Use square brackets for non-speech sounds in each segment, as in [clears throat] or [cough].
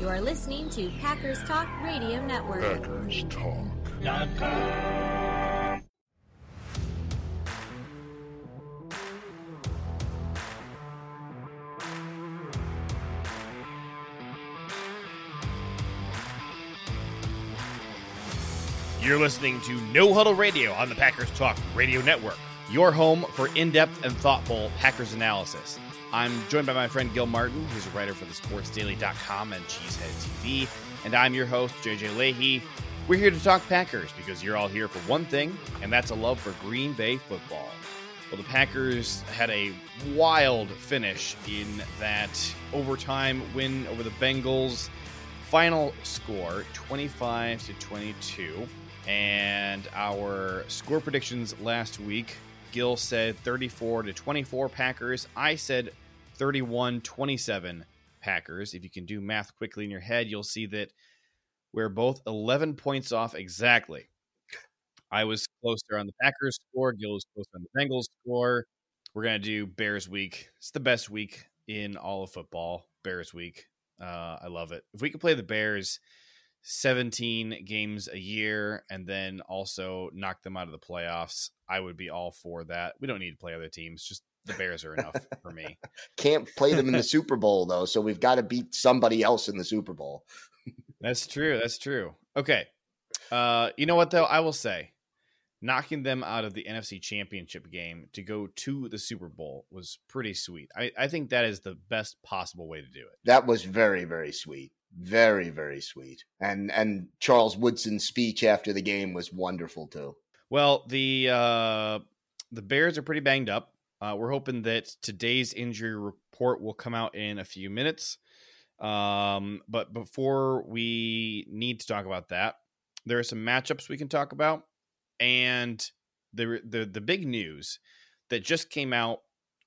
You are listening to Packers Talk Radio Network. Packers Talk. You're listening to No Huddle Radio on the Packers Talk Radio Network, your home for in depth and thoughtful Packers analysis. I'm joined by my friend Gil Martin, who's a writer for the SportsDaily.com and Cheesehead TV, and I'm your host, JJ Leahy. We're here to talk Packers because you're all here for one thing, and that's a love for Green Bay football. Well, the Packers had a wild finish in that overtime win over the Bengals. Final score 25 to 22. And our score predictions last week Gil said 34 to 24 Packers. I said 31 27 Packers. If you can do math quickly in your head, you'll see that we're both 11 points off exactly. I was closer on the Packers score. Gil was closer on the Bengals score. We're going to do Bears week. It's the best week in all of football. Bears week. Uh, I love it. If we could play the Bears 17 games a year and then also knock them out of the playoffs, I would be all for that. We don't need to play other teams. Just the Bears are enough for me. [laughs] Can't play them in the Super Bowl though, so we've got to beat somebody else in the Super Bowl. [laughs] That's true. That's true. Okay. Uh, you know what though? I will say, knocking them out of the NFC Championship game to go to the Super Bowl was pretty sweet. I, I think that is the best possible way to do it. That was very very sweet. Very very sweet. And and Charles Woodson's speech after the game was wonderful too. Well, the uh, the Bears are pretty banged up. Uh, we're hoping that today's injury report will come out in a few minutes. Um, but before we need to talk about that, there are some matchups we can talk about, and the the the big news that just came out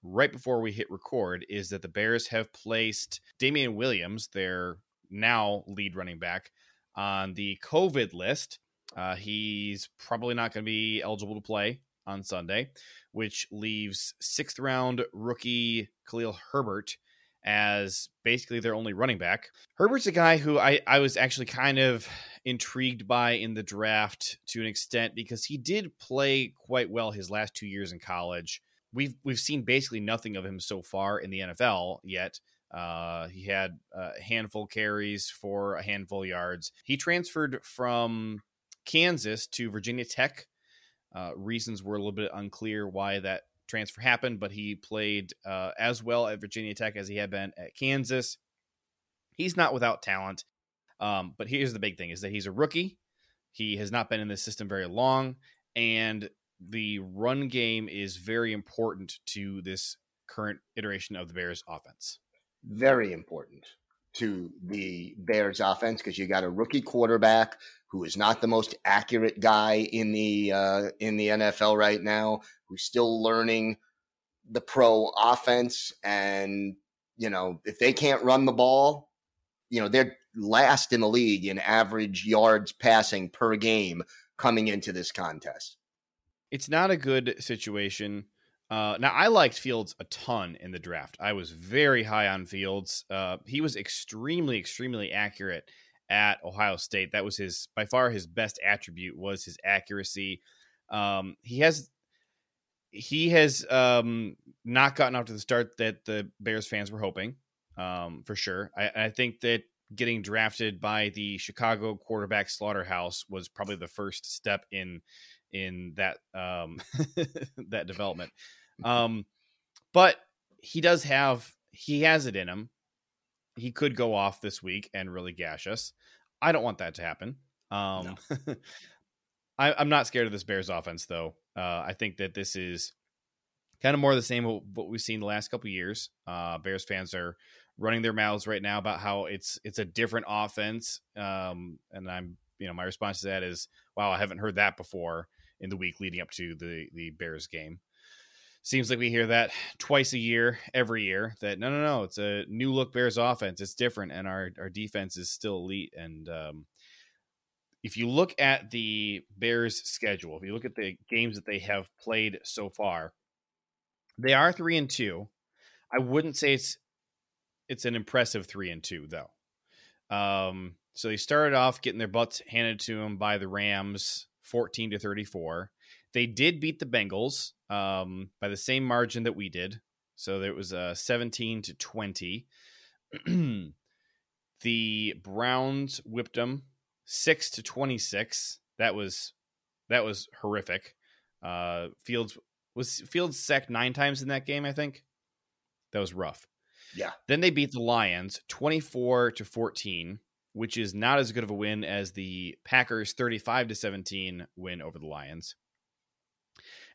right before we hit record is that the Bears have placed Damian Williams, their now lead running back, on the COVID list. Uh, he's probably not going to be eligible to play on Sunday, which leaves sixth round rookie Khalil Herbert as basically their only running back. Herbert's a guy who I, I was actually kind of intrigued by in the draft to an extent because he did play quite well his last two years in college. We've we've seen basically nothing of him so far in the NFL yet. Uh, he had a handful carries for a handful yards. He transferred from Kansas to Virginia Tech. Uh, reasons were a little bit unclear why that transfer happened, but he played uh, as well at Virginia Tech as he had been at Kansas. He's not without talent, um, but here's the big thing: is that he's a rookie. He has not been in this system very long, and the run game is very important to this current iteration of the Bears offense. Very important to the Bears offense because you got a rookie quarterback who is not the most accurate guy in the uh, in the NFL right now, who's still learning the pro offense, and you know if they can't run the ball, you know they're last in the league in average yards passing per game coming into this contest. It's not a good situation. Uh, now, I liked Fields a ton in the draft. I was very high on Fields. Uh, he was extremely, extremely accurate at Ohio State. That was his by far his best attribute was his accuracy. Um, he has he has um, not gotten off to the start that the Bears fans were hoping, um, for sure. I, I think that getting drafted by the Chicago quarterback slaughterhouse was probably the first step in in that um, [laughs] that development. Um, but he does have he has it in him he could go off this week and really gash us. I don't want that to happen. Um, no. [laughs] I, am not scared of this Bears offense, though. Uh, I think that this is kind of more the same what we've seen the last couple years. Uh, Bears fans are running their mouths right now about how it's it's a different offense, um, and I'm you know my response to that is, wow, I haven't heard that before in the week leading up to the the Bears game seems like we hear that twice a year, every year. That no, no, no, it's a new look Bears offense. It's different, and our our defense is still elite. And um, if you look at the Bears' schedule, if you look at the games that they have played so far, they are three and two. I wouldn't say it's it's an impressive three and two though. Um, so they started off getting their butts handed to them by the Rams, fourteen to thirty-four. They did beat the Bengals um, by the same margin that we did. So there was a uh, seventeen to twenty. [clears throat] the Browns whipped them six to twenty-six. That was that was horrific. Uh, Fields was Fields sacked nine times in that game. I think that was rough. Yeah. Then they beat the Lions 24 to 14, which is not as good of a win as the Packers 35 to 17 win over the Lions.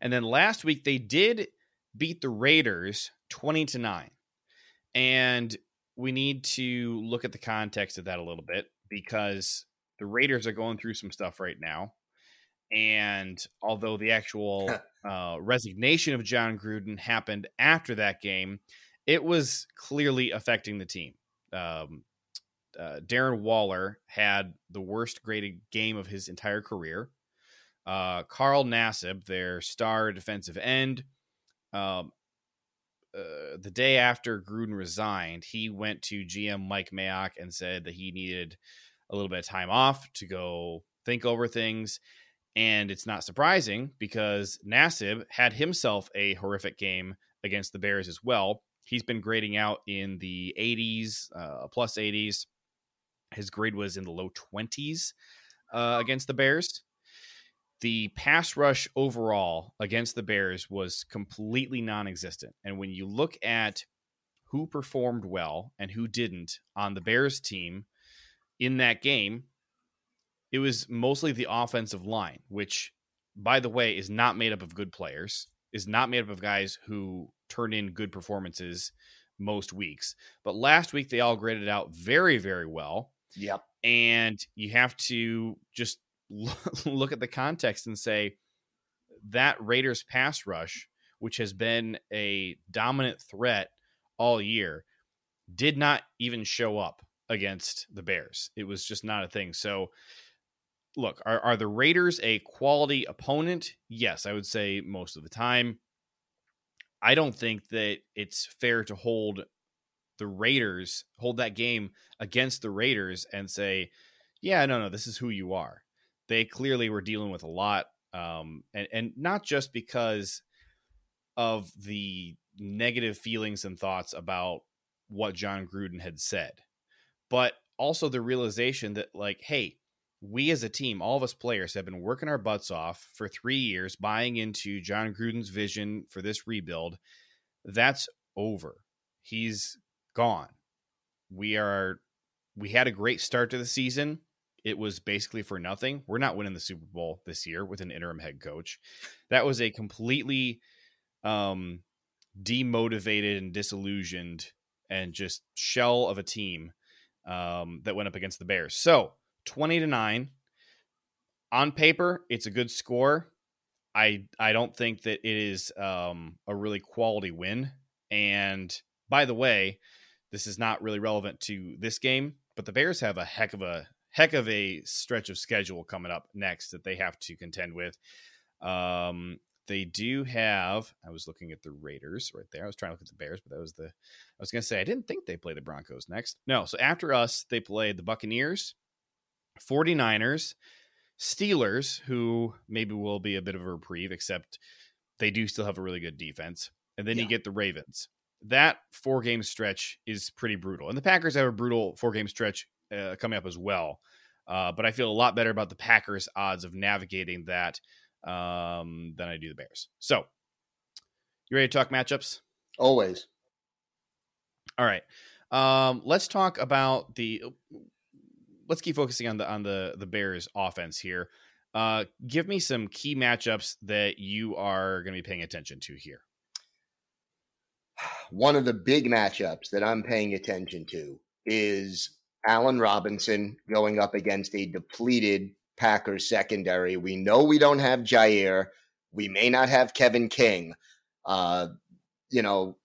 And then last week they did beat the Raiders 20 to 9. And we need to look at the context of that a little bit because the Raiders are going through some stuff right now. And although the actual [laughs] uh, resignation of Jon Gruden happened after that game, it was clearly affecting the team. Um, uh, Darren Waller had the worst graded game of his entire career. Uh, Carl Nassib, their star defensive end, um, uh, the day after Gruden resigned, he went to GM Mike Mayock and said that he needed a little bit of time off to go think over things. And it's not surprising because Nassib had himself a horrific game against the Bears as well. He's been grading out in the 80s, uh, plus 80s. His grade was in the low 20s uh, against the Bears. The pass rush overall against the Bears was completely non existent. And when you look at who performed well and who didn't on the Bears team in that game, it was mostly the offensive line, which, by the way, is not made up of good players, is not made up of guys who turn in good performances most weeks. But last week, they all graded out very, very well. Yep. And you have to just [laughs] look at the context and say that Raiders pass rush, which has been a dominant threat all year, did not even show up against the Bears. It was just not a thing. So, look, are, are the Raiders a quality opponent? Yes, I would say most of the time. I don't think that it's fair to hold the Raiders, hold that game against the Raiders and say, yeah, no, no, this is who you are. They clearly were dealing with a lot. Um, and, and not just because of the negative feelings and thoughts about what Jon Gruden had said, but also the realization that, like, hey, we as a team, all of us players, have been working our butts off for three years, buying into Jon Gruden's vision for this rebuild. That's over. He's gone. We are. We had a great start to the season. It was basically for nothing. We're not winning the Super Bowl this year with an interim head coach. That was a completely um, demotivated and disillusioned and just shell of a team um, that went up against the Bears. So 20 to 9. On paper, it's a good score. I I don't think that it is um, a really quality win. And by the way, this is not really relevant to this game, but the Bears have a heck of a heck of a stretch of schedule coming up next that they have to contend with. Um, they do have. I was looking at the Raiders right there. I was trying to look at the Bears, but that was the. I was going to say I didn't think they play the Broncos next. No, so after us, they play the Buccaneers, 49ers, Steelers, who maybe will be a bit of a reprieve, except they do still have a really good defense. And then yeah. you get the Ravens. That four game stretch is pretty brutal. And the Packers have a brutal four game stretch uh, coming up as well. Uh, but I feel a lot better about the Packers' odds of navigating that um, than I do the Bears. So, you ready to talk matchups? Always. All right. Um, let's talk about the let's keep focusing on the on the the Bears offense here. Uh, give me some key matchups that you are going to be paying attention to here. [sighs] One of the big matchups that I'm paying attention to is Allen Robinson going up against a depleted Packers secondary. We know we don't have Jaire. We may not have Kevin King. Uh, you know,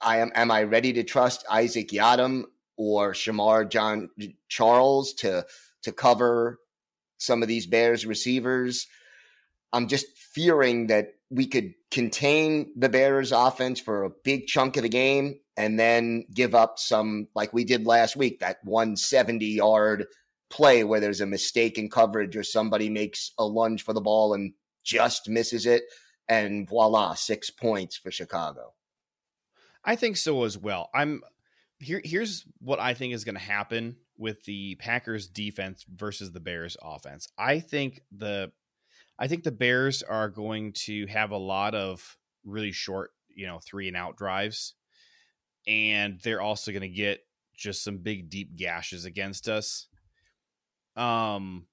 I am. Am I ready to trust Isaac Yiadom or Shamar John Charles to to cover some of these Bears receivers. I'm just fearing that we could contain the Bears offense for a big chunk of the game and then give up some, like we did last week, that 170 yard play where there's a mistake in coverage or somebody makes a lunge for the ball and just misses it. And voila, six points for Chicago. I think so as well. I'm here. Here's what I think is going to happen with the Packers defense versus the Bears offense. I think the I think the Bears are going to have a lot of really short, you know, three and out drives. And they're also going to get just some big deep gashes against us. Um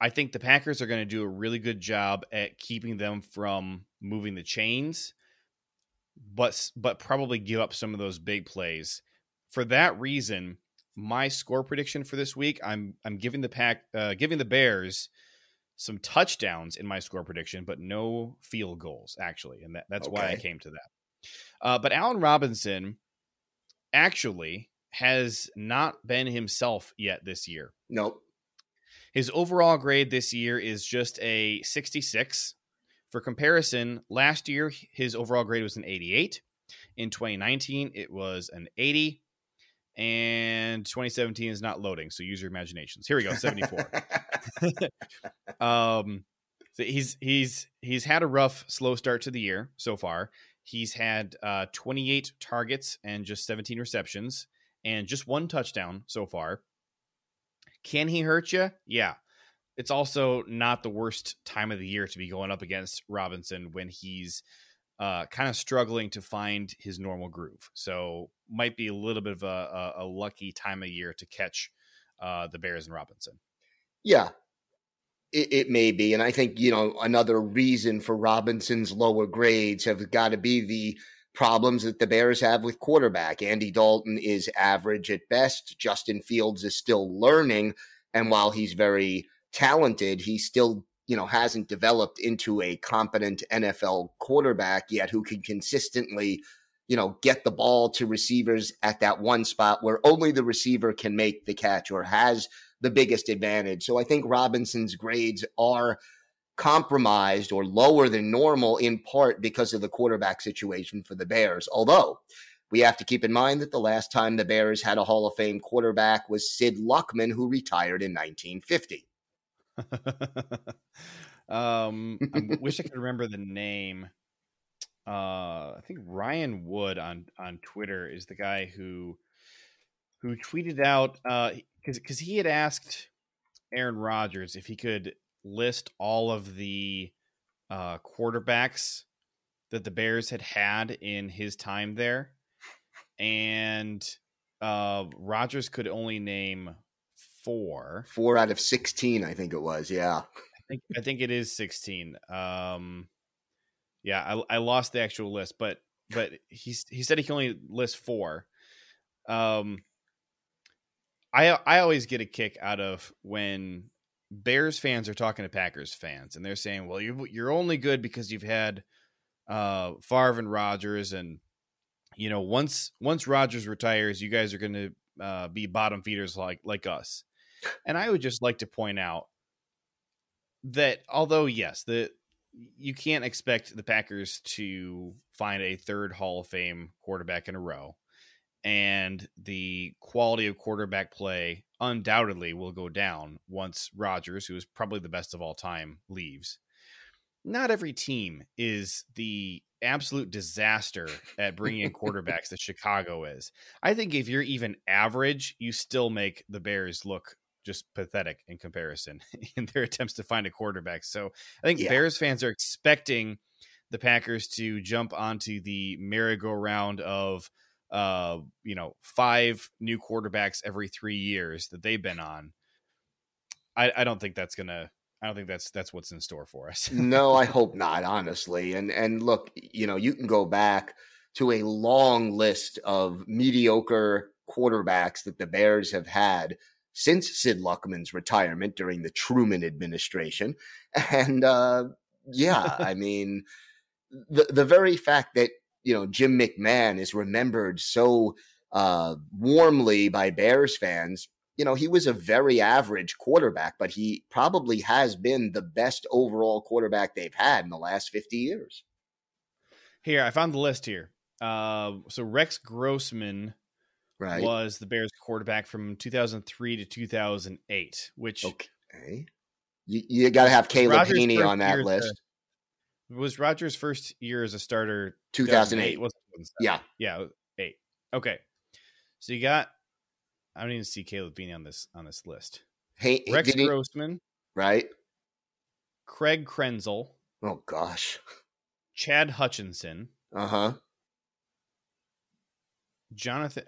I think the Packers are going to do a really good job at keeping them from moving the chains, but but probably give up some of those big plays. For that reason, my score prediction for this week, I'm I'm giving the pack uh, giving the Bears some touchdowns in my score prediction, but no field goals actually, and that, that's okay. why I came to that. Uh, but Allen Robinson actually has not been himself yet this year. Nope. His overall grade this year is just a 66. For comparison, last year his overall grade was an 88. In 2019, it was an 80 and 2017 is not loading so use your imaginations here we go 74 [laughs] um so he's he's he's had a rough slow start to the year so far he's had uh 28 targets and just 17 receptions and just one touchdown so far can he hurt you yeah it's also not the worst time of the year to be going up against robinson when he's uh, kind of struggling to find his normal groove. So might be a little bit of a, a, a lucky time of year to catch uh, the Bears and Robinson. Yeah, it, it, may be, and I think you know another reason for Robinson's lower grades have got to be the problems that the Bears have with quarterback. Andy Dalton is average at best. Justin Fields is still learning, and while he's very talented, he still you know, hasn't developed into a competent NFL quarterback yet who can consistently, you know, get the ball to receivers at that one spot where only the receiver can make the catch or has the biggest advantage. So I think Robinson's grades are compromised or lower than normal in part because of the quarterback situation for the Bears. Although we have to keep in mind that the last time the Bears had a Hall of Fame quarterback was Sid Luckman, who retired in 1950. [laughs] um, I wish I could remember the name. Uh, I think Ryan Wood on on Twitter is the guy who who tweeted out uh, because he had asked Aaron Rodgers if he could list all of the uh, quarterbacks that the Bears had had in his time there, and uh, Rodgers could only name four. Four out of sixteen, I think it was. Yeah, I think I think it is sixteen. Um, yeah, I, I lost the actual list, but but he he said he can only list four. Um, I I always get a kick out of when Bears fans are talking to Packers fans, and they're saying, "Well, you you're only good because you've had uh Favre and Rodgers, and you know once once Rodgers retires, you guys are going to uh, be bottom feeders like like us." And I would just like to point out that although yes, the you can't expect the Packers to find a third Hall of Fame quarterback in a row. And the quality of quarterback play undoubtedly will go down once Rodgers, who is probably the best of all time, leaves. Not every team is the absolute disaster at bringing in quarterbacks that Chicago is. I think if you're even average, you still make the Bears look just pathetic in comparison [laughs] in their attempts to find a quarterback. So I think yeah. Bears fans are expecting the Packers to jump onto the merry-go-round of uh you know five new quarterbacks every three years that they've been on. I, I don't think that's gonna I don't think that's that's what's in store for us. no, I [laughs] hope not, honestly. And and look, you know, you can go back to a long list of mediocre quarterbacks that the Bears have had since Sid Luckman's retirement during the Truman administration. [laughs] And uh, yeah, I [laughs] mean, the the very fact that you know Jim McMahon is remembered so uh, warmly by Bears fans. You know, he was a very average quarterback, but he probably has been the best overall quarterback they've had in the last 50 years. Here, I found the list here. uh, so Rex Grossman Right. was the Bears quarterback from 2003 to 2008, which Okay. You, you got to have Caleb Rodgers' Hanie on that list. Was Rodgers' first year as a starter 2008. wasn't it? Yeah. Yeah, eight. Okay. So you got I don't even see Caleb being on this on this list. Hey, Rex he- Grossman, right? Craig Krenzel, Oh gosh. Chad Hutchinson, Uh huh. Jonathan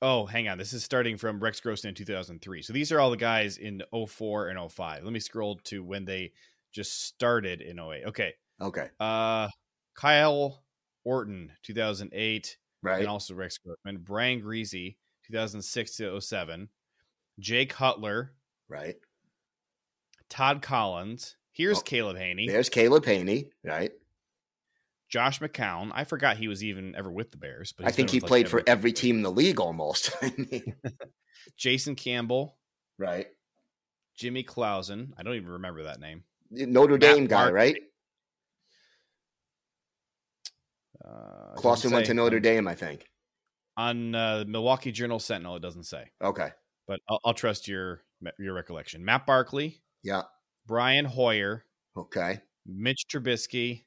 Oh, hang on. This is starting from Rex Grossman in 2003. So these are all the guys in 04 and 05. Let me scroll to when they just started in 08. Okay. Okay. Uh Kyle Orton, 2008, Right. and also Rex Grossman. Brian Griese, 2006 to 07. Jay Cutler, right. Todd Collins. Here's Oh, Caleb Hanie. There's Caleb Hanie. Right. Josh McCown. I forgot he was even ever with the Bears, but I think he like, played for every team in the league almost. [laughs] I mean, Jason Campbell, right. Jimmy Clausen. I don't even remember that name. Notre Matt Dame guy, Barkley. right? Uh, Clausen went to Notre Dame, I think. on uh, Milwaukee Journal Sentinel. It doesn't say, Okay. but I'll, I'll trust your your recollection. Matt Barkley, Yeah. Brian Hoyer, Okay. Mitch Trubisky,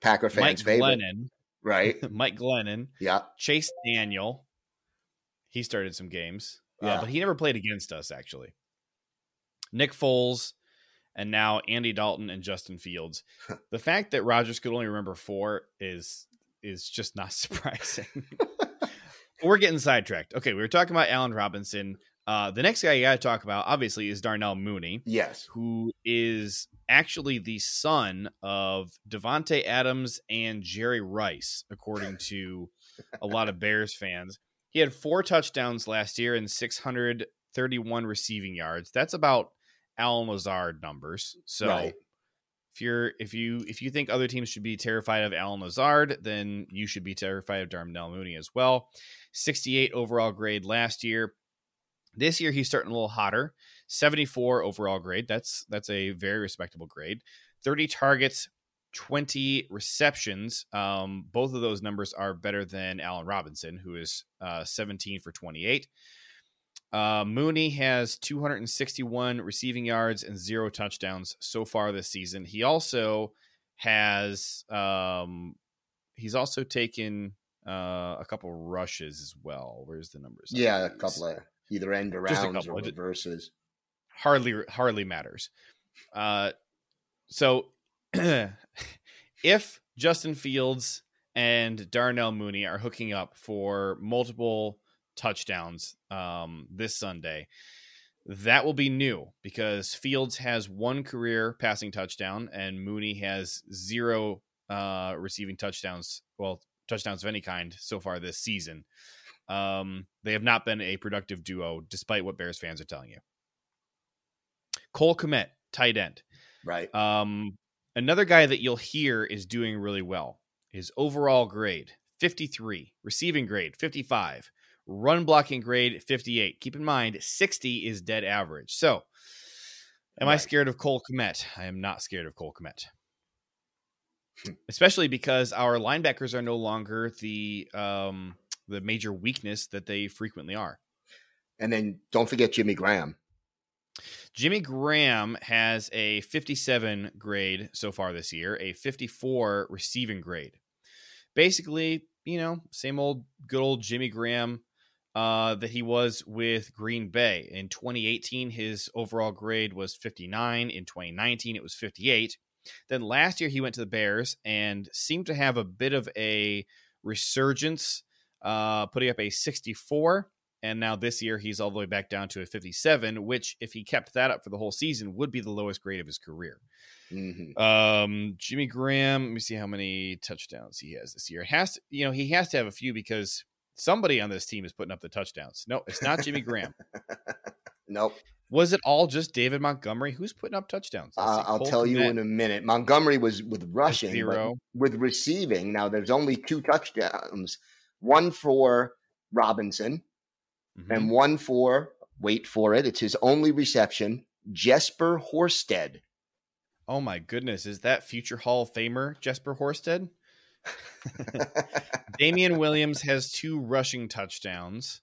Packer Mike fans' favorite. Glennon, Right. [laughs] Mike Glennon, Yeah. Chase Daniel. He started some games, uh, but he never played against us actually. Nick Foles, and now Andy Dalton and Justin Fields. the fact that Rodgers could only remember four is is just not [laughs] surprising. We're getting sidetracked. Okay, we were talking about Allen Robinson. Uh, the next guy you got to talk about, obviously, is Darnell Mooney Yes. who is actually the son of Davante Adams and Jerry Rice, according to a lot of Bears fans. He had four touchdowns last year and 631 receiving yards. That's about Allen Lazard numbers. So Right. if you're if you if you think other teams should be terrified of Allen Lazard, then you should be terrified of Darnell Mooney as well. 68 overall grade last year. This year he's starting a little hotter. 74 overall grade. That's that's a very respectable grade. 30 targets, 20 receptions. Um, both of those numbers are better than Allen Robinson, who is uh, 17 for 28. Uh, Mooney has 261 receiving yards and zero touchdowns so far this season. He also has um, he's also taken uh, a couple rushes as well. Where's the numbers? Yeah, a couple of either end arounds or reverses. hardly hardly matters. Uh, so [clears throat] if Justin Fields and Darnell Mooney are hooking up for multiple touchdowns um, this Sunday, that will be new because Fields has one career passing touchdown and Mooney has zero uh, receiving touchdowns. Well, touchdowns of any kind so far this season. Um, they have not been a productive duo, despite what Bears fans are telling you. Cole Kmet, tight end. Right. Um, another guy that you'll hear is doing really well. His overall grade 53, receiving grade 55, run blocking grade 58. Keep in mind, 60 is dead average. So, am I scared of Cole Kmet? I am not scared of Cole Kmet. Hmm. Especially because our linebackers are no longer the um, the major weakness that they frequently are. And then don't forget Jimmy Graham. Jimmy Graham has a 57 grade so far this year, a 54 receiving grade. Basically, you know, same old good old Jimmy Graham uh, that he was with Green Bay. In 2018, his overall grade was 59. In 2019, it was 58. Then last year, he went to the Bears and seemed to have a bit of a resurgence, uh, putting up a 64 and now this year he's all the way back down to a 57 which if he kept that up for the whole season would be the lowest grade of his career hmm um jimmy graham let me see how many touchdowns he has this year it has to you know he has to have a few because somebody on this team is putting up the touchdowns no it's not jimmy graham [laughs] Nope. was it all just david montgomery who's putting up touchdowns Uh. I'll tell you in a minute. Montgomery was with rushing, zero. with receiving. Now there's only two touchdowns. One for Robinson Mhm. and one for wait for it. It's his only reception. Jesper Horsted. oh my goodness is that future hall of famer jesper horsted [laughs] Damien Williams has two rushing touchdowns,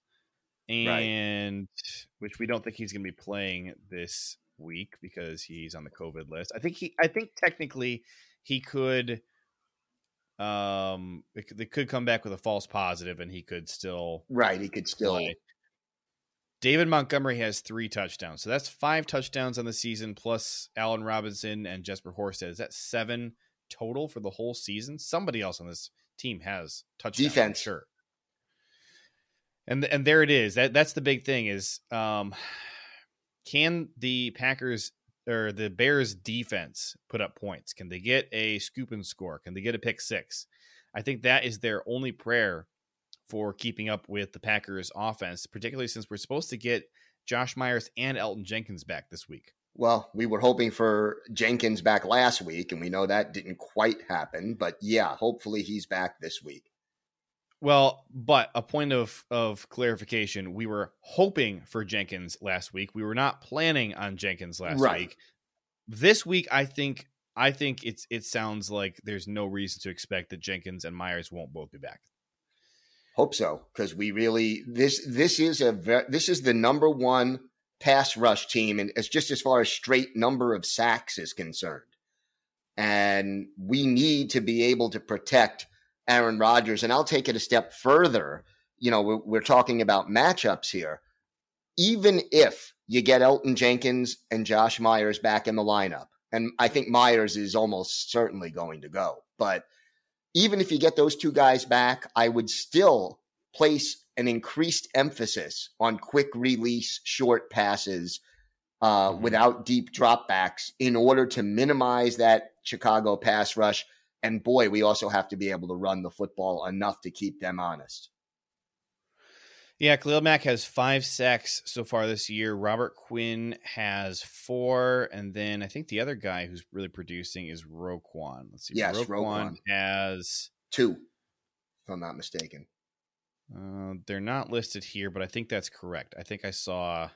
and right. which we don't think he's going to be playing this week because he's on the COVID list. I think he. I think technically he could. Um, they could come back with a false positive, and he could still. Right, he could still. Play. David Montgomery has three touchdowns, so that's five touchdowns on the season, plus Allen Robinson and Jesper Horsted. Is that seven total for the whole season? Somebody else on this team has touchdowns. Defense, sure. And and there it is. That that's the big thing is, um, can the Packers or the Bears defense put up points? Can they get a scoop and score? Can they get a pick six? I think that is their only prayer for keeping up with the Packers offense, particularly since we're supposed to get Josh Myers and Elgton Jenkins back this week. Well, we were hoping for Jenkins back last week, and we know that didn't quite happen. But yeah, hopefully he's back this week. Well, but a point of of clarification: we were hoping for Jenkins last week. We were not planning on Jenkins last right. week. This week, I think I think it's it sounds like there's no reason to expect that Jenkins and Myers won't both be back. Hope so, because we really this this is a ver- this is the number one pass rush team, and it's just as far as straight number of sacks is concerned. And we need to be able to protect Aaron Rodgers. And I'll take it a step further. You know, we're, we're talking about matchups here. Even if you get Elgton Jenkins and Josh Myers back in the lineup, and I think Myers is almost certainly going to go, but even if you get those two guys back, I would still place an increased emphasis on quick release, short passes uh, mm-hmm. without deep dropbacks in order to minimize that Chicago pass rush. And boy, we also have to be able to run the football enough to keep them honest. Yeah, Khalil Mack has five sacks so far this year. Robert Quinn has four, and then I think the other guy who's really producing is Roquan. Let's see. Yes, Roquan, Roquan. has two, if I'm not mistaken. Uh, they're not listed here, but I think that's correct. I think I saw.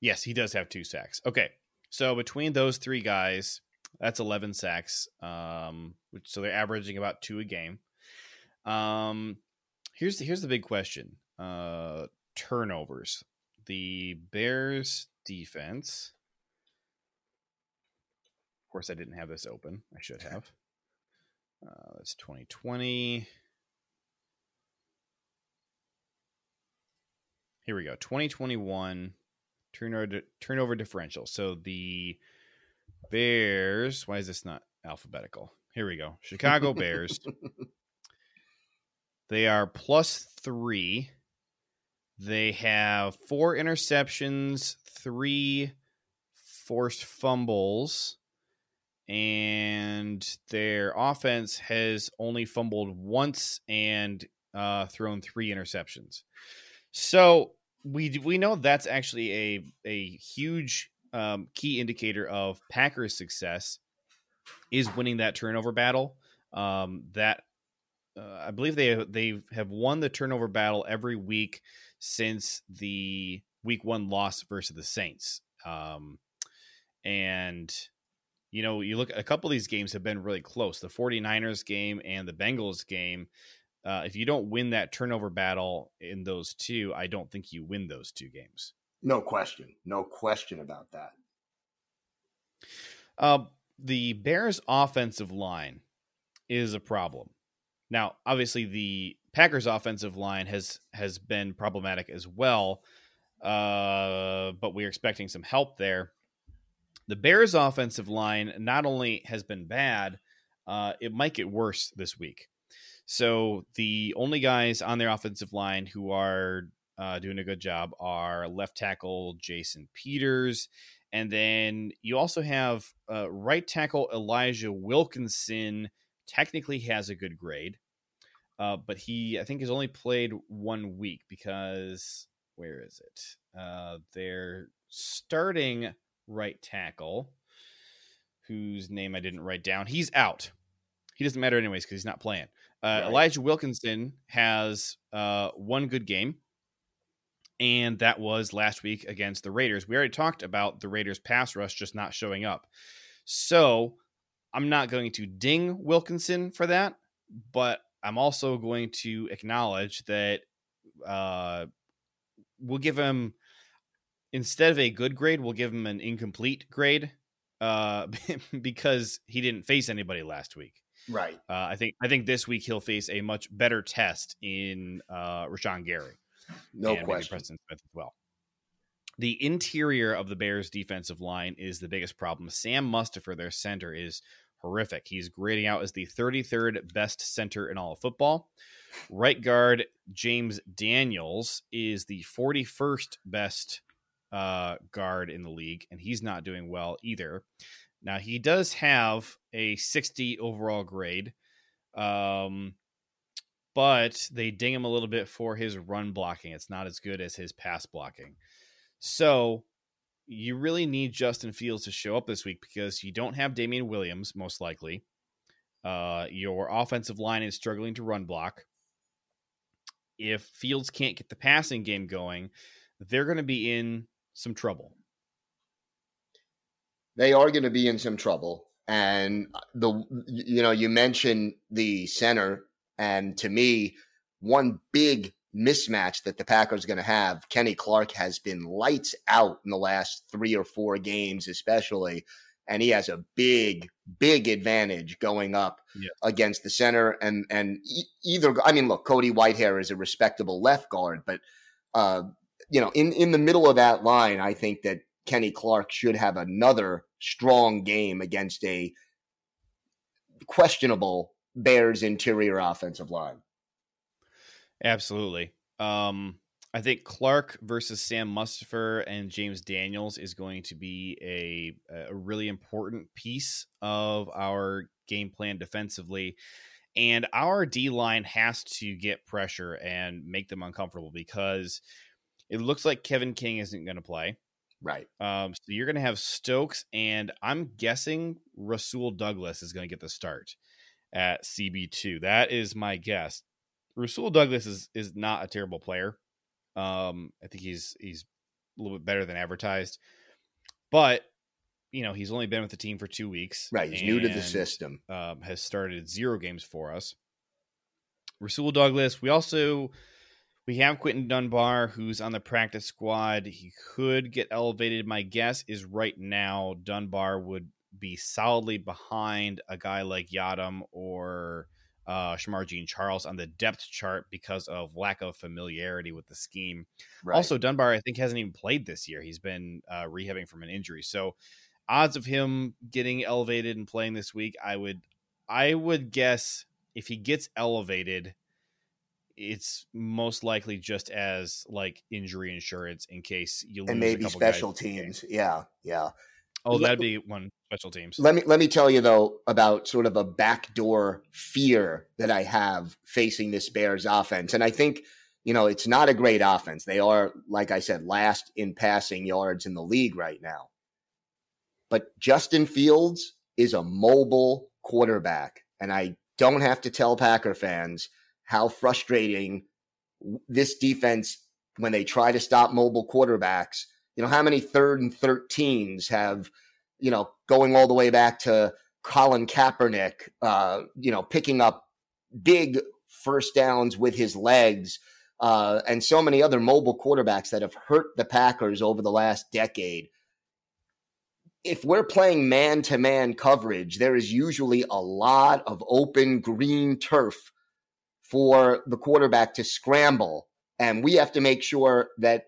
Yes, he does have two sacks. Okay, so between those three guys, that's 11 sacks. Um, which so they're averaging about two a game. Um, Here's the, here's the big question. Uh, turnovers. The Bears defense. Of course, I didn't have this open. I should have. Uh, that's 2020. Here we go. 2021 turnover turnover differential. So the Bears. Why is this not alphabetical? Here we go. [laughs] Chicago Bears They are plus three. They have four interceptions, three forced fumbles, and their offense has only fumbled once and uh, thrown three interceptions. So we we know that's actually a a huge um, key indicator of Packers' success is winning that turnover battle. Um, that uh, I believe they they have won the turnover battle every week since the week one loss versus the Saints. Um, and you know, you look a couple of these games have been really close. The 49ers game and the Bengals game. Uh, if you don't win that turnover battle in those two, I don't think you win those two games. No question. No question about that. Uh, the Bears' offensive line is a problem. Now, obviously, the Packers' offensive line has has been problematic as well, uh, but we're expecting some help there. The Bears' offensive line not only has been bad, uh, it might get worse this week. So the only guys on their offensive line who are uh, doing a good job are left tackle Jason Peters, and then you also have uh, right tackle Elijah Wilkinson. Technically, has a good grade. Uh, but he, I think, has only played one week because where is it? Uh, they're starting right tackle, whose name I didn't write down. He's out. He doesn't matter anyways because he's not playing. Uh, right. Elijah Wilkinson has uh, one good game, and that was last week against the Raiders. We already talked about the Raiders' pass rush just not showing up. So I'm not going to ding Wilkinson for that, but I'm also going to acknowledge that uh, we'll give him instead of a good grade, we'll give him an incomplete grade uh, [laughs] because he didn't face anybody last week. Right. Uh, I think I think this week he'll face a much better test in uh, Rashan Gary. No and question. Preston Smith as well. The interior of the Bears' defensive line is the biggest problem. Sam Mustipher, their center, is horrific. He's grading out as the 33rd best center in all of football. Right guard James Daniels is the 41st best uh, guard in the league, and he's not doing well either. Now he does have a 60 overall grade, um, but they ding him a little bit for his run blocking. It's not as good as his pass blocking. So you really need Justin Fields to show up this week because you don't have Damien Williams, most likely. Uh, your offensive line is struggling to run block. If Fields can't get the passing game going, they're going to be in some trouble. They are going to be in some trouble. And the you know, you mentioned the center, and to me, one big mismatch that the Packers are going to have. Kenny Clark has been lights out in the last three or four games, especially. And he has a big, big advantage going up Yeah. against the center. And and either, I mean, look, Cody Whitehair is a respectable left guard, but uh, you know, in in the middle of that line, I think that Kenny Clark should have another strong game against a questionable Bears interior offensive line. Absolutely. Um, I think Clark versus Sam Mustipher and James Daniels is going to be a, a really important piece of our game plan defensively. And our D line has to get pressure and make them uncomfortable because it looks like Kevin King isn't going to play. Right. Um, so you're going to have Stokes, and I'm guessing Rasul Douglas is going to get the start at CB2. That is my guess. Rasul Douglas is is not a terrible player. Um, I think he's he's a little bit better than advertised, but you know he's only been with the team for two weeks. Right. He's new to the system. Um, has started zero games for us. Rasul Douglas. We also we have Quinton Dunbar, who's on the practice squad. He could get elevated. My guess is right now Dunbar would be solidly behind a guy like Yiadom or uh, Shemar Jean-Charles on the depth chart because of lack of familiarity with the scheme. Right. Also, Dunbar, I think, hasn't even played this year. He's been uh, rehabbing from an injury. So, odds of him getting elevated and playing this week, I would, I would guess if he gets elevated, it's most likely just as like injury insurance in case you lose and a maybe couple guys special in teams. Yeah. Yeah. Oh, Let- that'd be one special teams. Let me let me tell you though about sort of a backdoor fear that I have facing this Bears offense, and I think you know it's not a great offense. They are, like I said, last in passing yards in the league right now. But Justin Fields is a mobile quarterback, and I don't have to tell Packer fans how frustrating this defense when they try to stop mobile quarterbacks. You know how many third and thirteens have you know, going all the way back to Colin Kaepernick, uh, you know, picking up big first downs with his legs, uh, and so many other mobile quarterbacks that have hurt the Packers over the last decade. If we're playing man to man coverage, there is usually a lot of open green turf for the quarterback to scramble. And we have to make sure that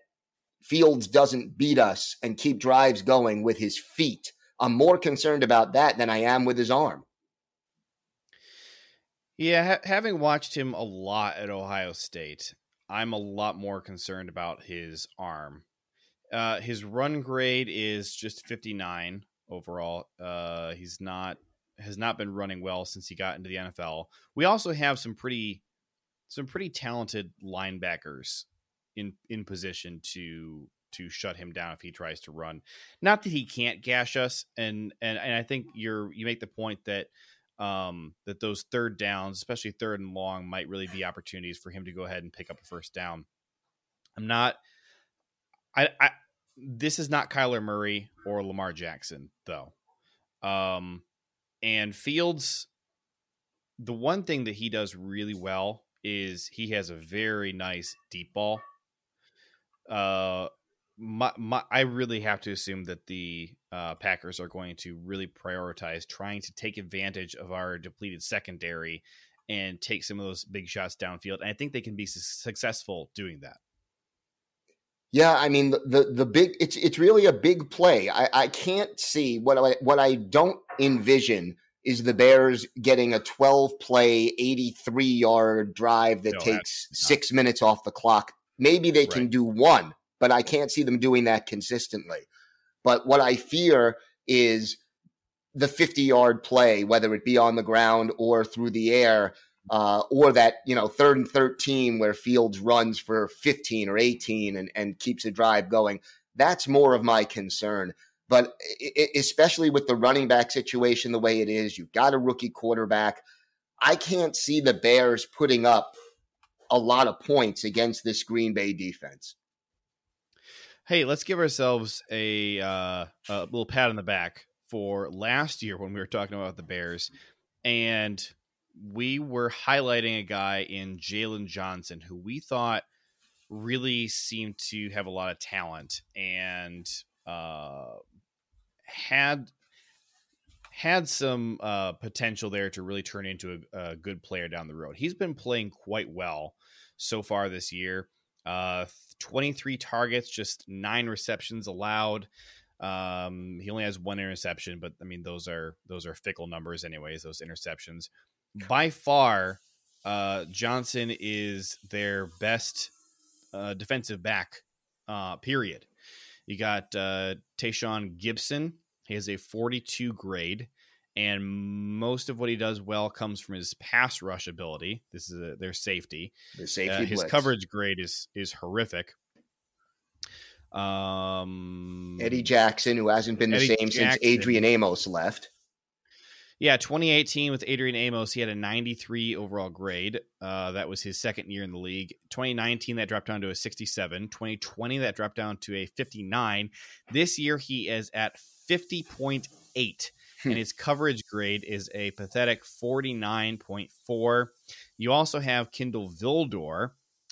Fields doesn't beat us and keep drives going with his feet. I'm more concerned about that than I am with his arm. Yeah, ha- having watched him a lot at Ohio State, I'm a lot more concerned about his arm. Uh, his run grade is just 59 overall. Uh, he's not has not been running well since he got into the NFL. We also have some pretty some pretty talented linebackers in in position to to shut him down if he tries to run. Not that he can't gash us, and and and I think you're you make the point that um, that those third downs, especially third and long, might really be opportunities for him to go ahead and pick up a first down. I'm not. I, I this is not Kyler Murray or Lamar Jackson though, um, and Fields, the one thing that he does really well is he has a very nice deep ball. Uh, my, my, I really have to assume that the uh, Packers are going to really prioritize trying to take advantage of our depleted secondary and take some of those big shots downfield. And I think they can be su- successful doing that. Yeah, I mean the, the, the big it's it's really a big play. I, I can't see what I what I don't envision is the Bears getting a 12 play 83 yard drive that no, takes six minutes off the clock. Maybe they right. can do one, but I can't see them doing that consistently. But what I fear is the 50 yard play, whether it be on the ground or through the air, uh, or that you know third and 13 where Fields runs for 15 or 18 and, and keeps a drive going. That's more of my concern. But especially with the running back situation the way it is, you've got a rookie quarterback. I can't see the Bears putting up a lot of points against this Green Bay defense. Hey, let's give ourselves a, uh, a little pat on the back for last year when we were talking about the Bears. And we were highlighting a guy in Jaylon Johnson who we thought really seemed to have a lot of talent and uh, had had some uh, potential there to really turn into a, a, good player down the road. He's been playing quite well so far this year. Uh, 23 targets, just nine receptions allowed. Um, he only has one interception, but I mean those are those are fickle numbers, anyways. Those interceptions by far, uh, Johnson is their best uh, defensive back. Uh, period. You got uh, Tashaun Gipson. He has a 42 grade, and most of what he does well comes from his pass rush ability. This is a, their safety. The safety. Uh, his coverage grade is is horrific. Um, Eddie Jackson, who hasn't been the same Jackson. since Adrian Amos left. Yeah, 2018 with Adrian Amos, he had a 93 overall grade. Uh, that was his second year in the league. 2019, that dropped down to a 67. 2020, that dropped down to a 59. This year, he is at 50.8, hmm. and his coverage grade is a pathetic 49.4. You also have Kindle Vildor.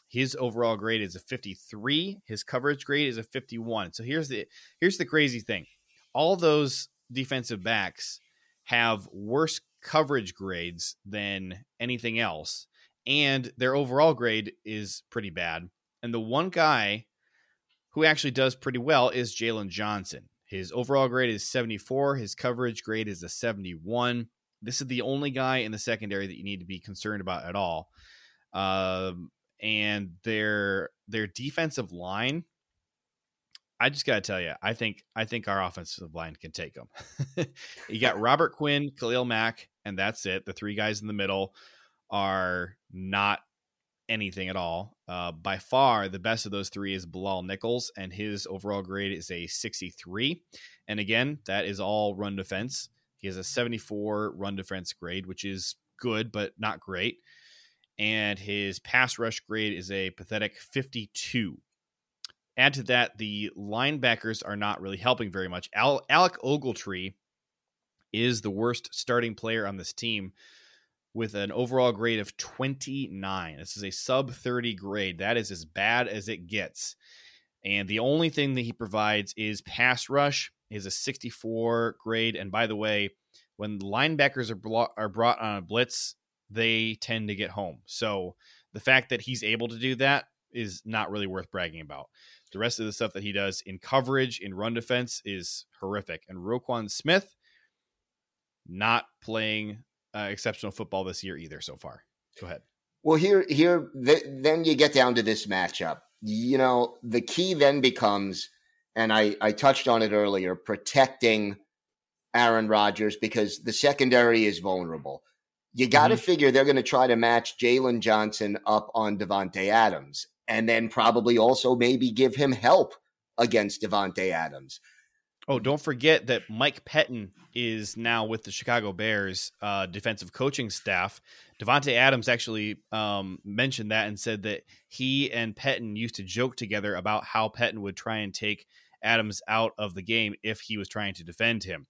His overall grade is a 53. His coverage grade is a 51. So here's the here's the crazy thing. All those defensive backs have worse coverage grades than anything else, and their overall grade is pretty bad. And the one guy who actually does pretty well is Jaylon Johnson. His overall grade is 74, his coverage grade is a 71. This is the only guy in the secondary that you need to be concerned about at all. Um, and their their defensive line I just got to tell you, I think I think our offensive line can take them. [laughs] you got Robert Quinn, Khalil Mack, and that's it. The three guys in the middle are not anything at all. Uh, by far, the best of those three is Bilal Nichols, and his overall grade is a 63. And again, that is all run defense. He has a 74 run defense grade, which is good, but not great. And his pass rush grade is a pathetic 52. Add to that, the linebackers are not really helping very much. Al- Alec Ogletree is the worst starting player on this team with an overall grade of 29. This is a sub 30 grade. That is as bad as it gets. And the only thing that he provides is pass rush. Is a 64 grade. And by the way, when linebackers are, blo- are brought on a blitz, they tend to get home. So the fact that he's able to do that is not really worth bragging about. The rest of the stuff that he does in coverage, in run defense is horrific. And Roquan Smith, not playing uh, exceptional football this year either so far. Go ahead. Well, here, here, th- then you get down to this matchup. You know, the key then becomes, and I, I touched on it earlier, protecting Aaron Rodgers because the secondary is vulnerable. You got to mm-hmm. figure they're going to try to match Jaylon Johnson up on Davante Adams and then probably also maybe give him help against Davante Adams. Oh, don't forget that Mike Pettine is now with the Chicago Bears uh, defensive coaching staff. Davante Adams actually um, mentioned that and said that he and Pettine used to joke together about how Pettine would try and take Adams out of the game if he was trying to defend him.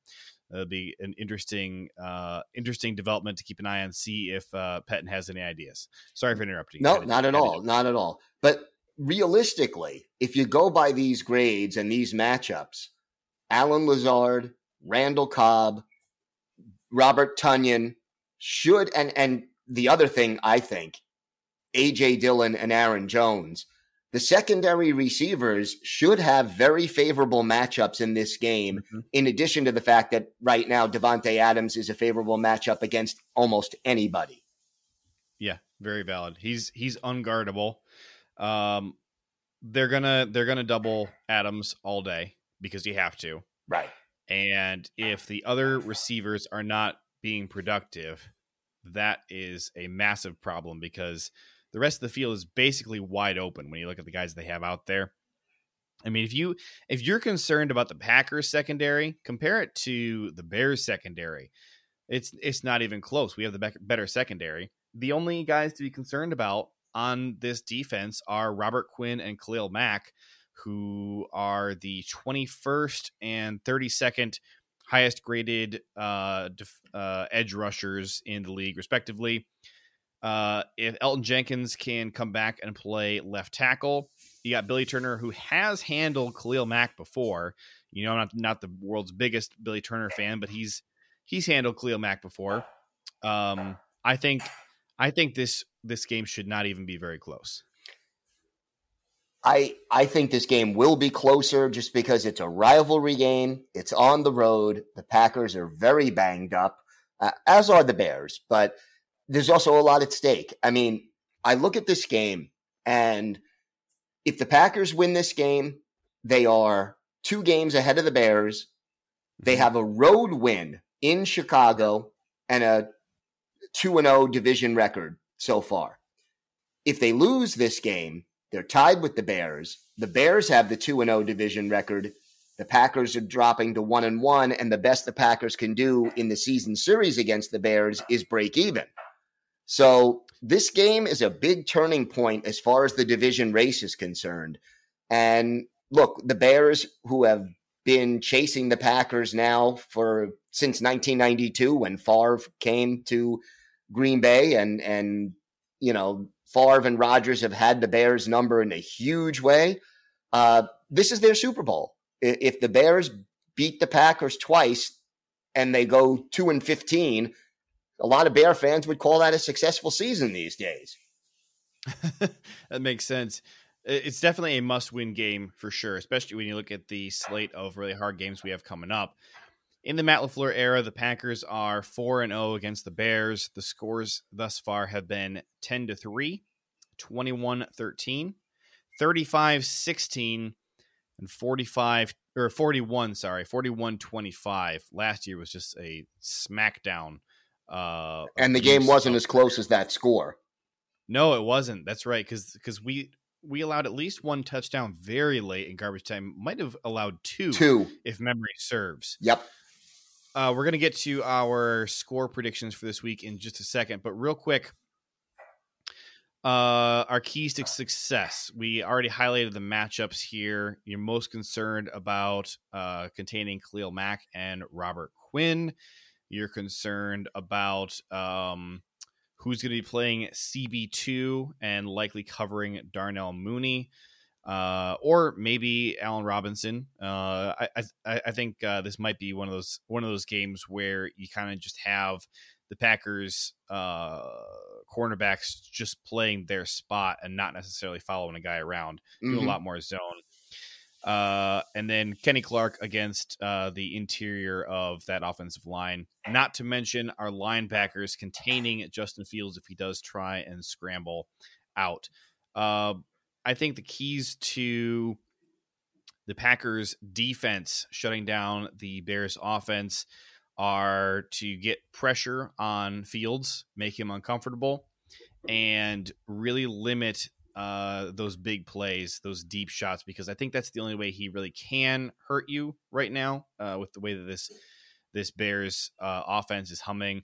It'll be an interesting, uh, interesting development to keep an eye on. See if uh, Pettine has any ideas. Sorry for interrupting. No, not at all, not at all. But realistically, if you go by these grades and these matchups, Allen Lazard, Randall Cobb, Robert Tonyan should and and the other thing I think, AJ Dillon and Aaron Jones, the secondary receivers should have very favorable matchups in this game. Mm-hmm. In addition to the fact that right now Davante Adams is a favorable matchup against almost anybody. Yeah, very valid. He's he's unguardable. Um, they're gonna they're gonna double Adams all day because you have to. Right. And if the other receivers are not being productive, that is a massive problem because the rest of the field is basically wide open when you look at the guys they have out there. I mean, if you if you're concerned about the Packers secondary, compare it to the Bears secondary. It's it's not even close. We have the better secondary. The only guys to be concerned about on this defense are Robert Quinn and Khalil Mack, who are the 21st and 32nd highest graded uh, def- uh, edge rushers in the league, respectively. Uh, if Elgton Jenkins can come back and play left tackle, you got Billy Turner, who has handled Khalil Mack before. You know, I'm not not the world's biggest Billy Turner fan, but he's he's handled Khalil Mack before. Um, I think I think this this game should not even be very close. I I think this game will be closer just because it's a rivalry game. It's on the road. The Packers are very banged up, uh, as are the Bears. But there's also a lot at stake. I mean, I look at this game, and if the Packers win this game, they are two games ahead of the Bears. They mm-hmm. have a road win in Chicago and a 2 0 division record so far. If they lose this game, they're tied with the Bears. The Bears have the 2 0 division record. The Packers are dropping to 1 and 1 and the best the Packers can do in the season series against the Bears is break even. So, this game is a big turning point as far as the division race is concerned. And look, the Bears who have been chasing the Packers now for since 1992 when Favre came to Green Bay and and you know Favre and Rodgers have had the Bears number in a huge way. Uh, this is their Super Bowl. If the Bears beat the Packers twice and they go two and fifteen, a lot of Bear fans would call that a successful season these days. [laughs] that makes sense. It's definitely a must-win game for sure, especially when you look at the slate of really hard games we have coming up. In the Matt LaFleur era, the Packers are 4 and 0 against the Bears. The scores thus far have been 10 to 3, 21 13, 35 16, and 45 or 41, sorry, 41 25. Last year was just a smackdown. Uh, and the game wasn't as close as that score. No, it wasn't. That's right. Because because we we allowed at least one touchdown very late in garbage time. Might have allowed two, two, if memory serves. Yep. Uh, we're going to get to our score predictions for this week in just a second, but real quick, uh, our keys to success. We already highlighted the matchups here. You're most concerned about uh, containing Khalil Mack and Robert Quinn. You're concerned about um, who's going to be playing CB2 and likely covering Darnell Mooney uh, or maybe Allen Robinson. Uh, I, I, I think uh, this might be one of those one of those games where you kind of just have the Packers uh, cornerbacks just playing their spot and not necessarily following a guy around, mm-hmm. doing a mm-hmm. lot more zone. Uh, and then Kenny Clark against uh, the interior of that offensive line. Not to mention our linebackers containing Justin Fields if he does try and scramble out. Uh, I think the keys to the Packers defense shutting down the Bears offense are to get pressure on Fields, make him uncomfortable, and really limit uh, those big plays, those deep shots, because I think that's the only way he really can hurt you right now uh, with the way that this this Bears uh, offense is humming.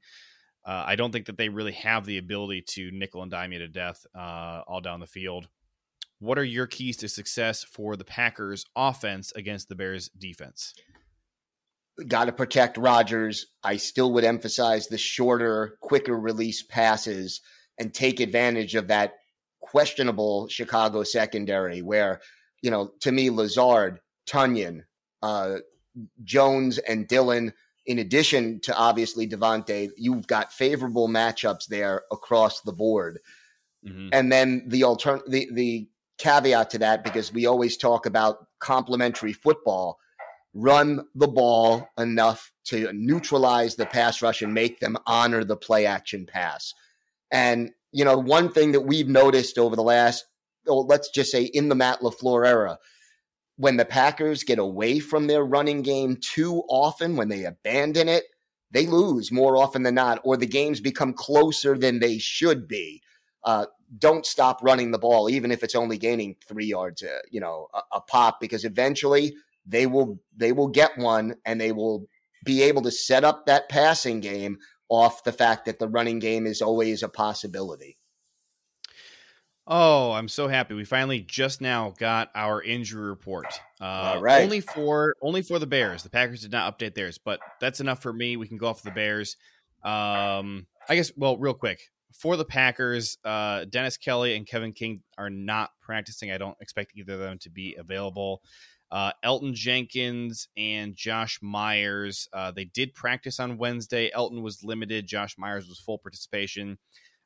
Uh, I don't think that they really have the ability to nickel and dime you to death uh, all down the field. What are your keys to success for the Packers offense against the Bears defense? got to protect Rodgers. I still would emphasize the shorter, quicker release passes and take advantage of that questionable Chicago secondary where, you know, to me, Lazard, Tonyan, uh, Jones, and Dillon, in addition to obviously Davante, you've got favorable matchups there across the board. Mm-hmm. And then the altern the the caveat to that, because we always talk about complementary football, run the ball enough to neutralize the pass rush and make them honor the play action pass. And, you know, one thing that we've noticed over the last, oh, let's just say in the Matt LaFleur era, when the Packers get away from their running game too often, when they abandon it, they lose more often than not, or the games become closer than they should be. Uh, don't stop running the ball, even if it's only gaining three yards, uh, you know, a, a pop, because eventually they will they will get one and they will be able to set up that passing game off the fact that the running game is always a possibility. Oh, I'm so happy. We finally just now got our injury report. Uh, All right. Only for only for the Bears. The Packers did not update theirs, but that's enough for me. We can go off the Bears. Um, I guess. Well, real quick for the Packers, uh, Dennis Kelly and Kevin King are not practicing. I don't expect either of them to be available. Uh, Elgton Jenkins and Josh Myers, uh, they did practice on Wednesday. Elgton was limited. Josh Myers was full participation.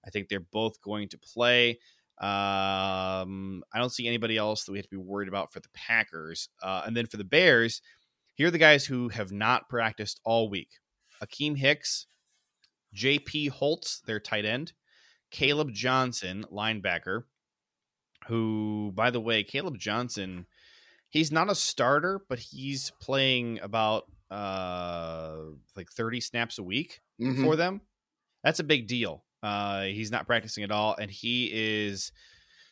I think they're both going to play. Um, I don't see anybody else that we have to be worried about for the Packers. Uh, and then for the Bears, here are the guys who have not practiced all week Akiem Hicks, JP Holtz, their tight end, Caleb Johnson, linebacker, who, by the way, Caleb Johnson he's not a starter, but he's playing about uh like 30 snaps a week mm-hmm. for them. That's a big deal. Uh he's not practicing at all and he is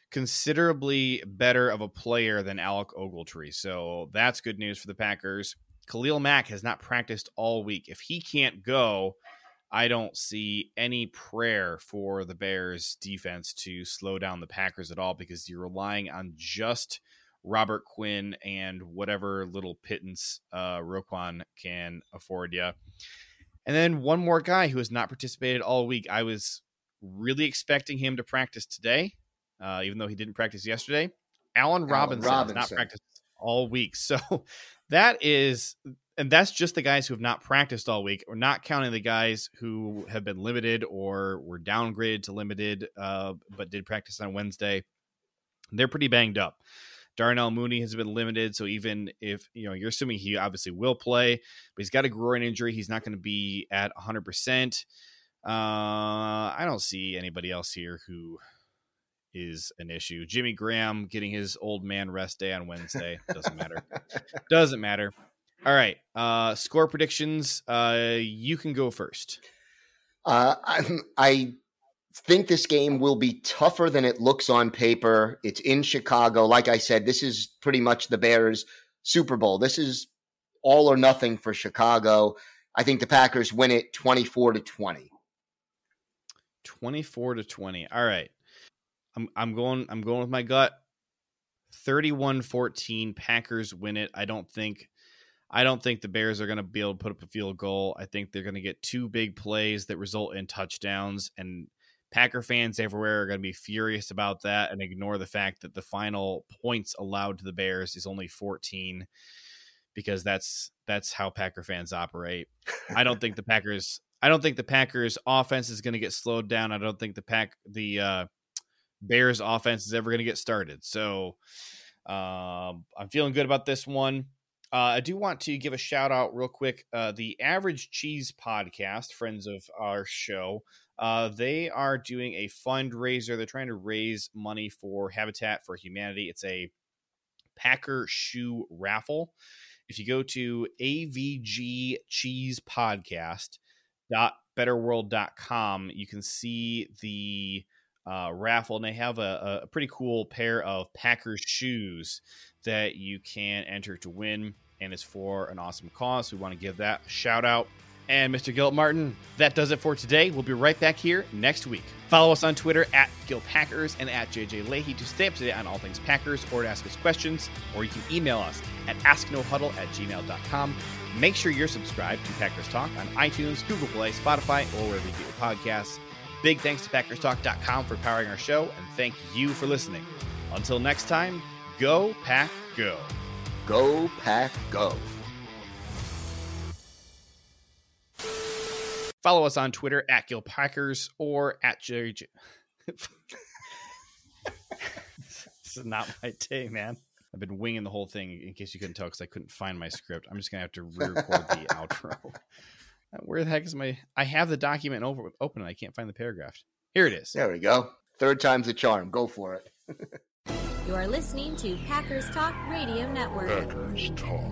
considerably better of a player than Alec Ogletree. So that's good news for the Packers. Khalil Mack has not practiced all week. If he can't go, I don't see any prayer for the Bears defense to slow down the Packers at all because you're relying on just Robert Quinn and whatever little pittance uh, Roquan can afford you. And then one more guy who has not participated all week. I was really expecting him to practice today, uh, even though he didn't practice yesterday. Allen Robinson, Robinson. has not practiced all week. [laughs] So that is, and that's just the guys who have not practiced all week. We're not counting the guys who have been limited or were downgraded to limited, uh, but did practice on Wednesday. They're pretty banged up. Darnell Mooney has been limited, so even if you know you're assuming he obviously will play, but he's got a groin injury, he's not going to be at 100. percent Uh, I don't see anybody else here who is an issue. Jimmy Graham getting his old man rest day on Wednesday doesn't matter. [laughs] doesn't matter. All right, uh, score predictions. Uh, you can go first. Uh, I'm, I think this game will be tougher than it looks on paper. It's in Chicago. Like I said, this is pretty much the Bears' Super Bowl. This is all or nothing for Chicago. I think the Packers win it 24 to 20. 24 to 20. All right. I'm I'm going I'm going with my gut. 31-14 Packers win it. I don't think I don't think the Bears are going to be able to put up a field goal. I think they're going to get two big plays that result in touchdowns and Packer fans everywhere are going to be furious about that and ignore the fact that the final points allowed to the Bears is only 14 because that's that's how Packer fans operate. I don't think the [laughs] Packers I don't think the Packers offense is going to get slowed down. I don't think the pack the uh, Bears offense is ever going to get started. So um, I'm feeling good about this one. Uh, I do want to give a shout out real quick. Uh, the Average Cheese Podcast, friends of our show, uh, they are doing a fundraiser. They're trying to raise money for Habitat for Humanity. It's a Packer shoe raffle. If you go to AVG you can see the uh, raffle, and they have a, a pretty cool pair of Packers shoes that you can enter to win, and it's for an awesome cause. We want to give that shout out. And Mr. Gilbert Martin, that does it for today. We'll be right back here next week. Follow us on Twitter at GilPackers and at JJ Leahy to stay up to date on all things Packers or to ask us questions, or you can email us at asknohuddle at gmail.com. Make sure you're subscribed to Packers Talk on iTunes, Google Play, Spotify, or wherever you get your podcasts. Big thanks to PackersTalk.com for powering our show, and thank you for listening. Until next time, go, Pack, go. Go, Pack, go. Follow us on Twitter at Gil Packers or at Jerry. J- [laughs] this is not my day, man. I've been winging the whole thing in case you couldn't tell because I couldn't find my script. I'm just gonna have to re-record the [laughs] outro. Uh, where the heck is my? I have the document over, open and I can't find the paragraph. Here it is. There we go. Third time's a charm. Go for it. [laughs] You are listening to Packers Talk Radio Network. Packers Talk.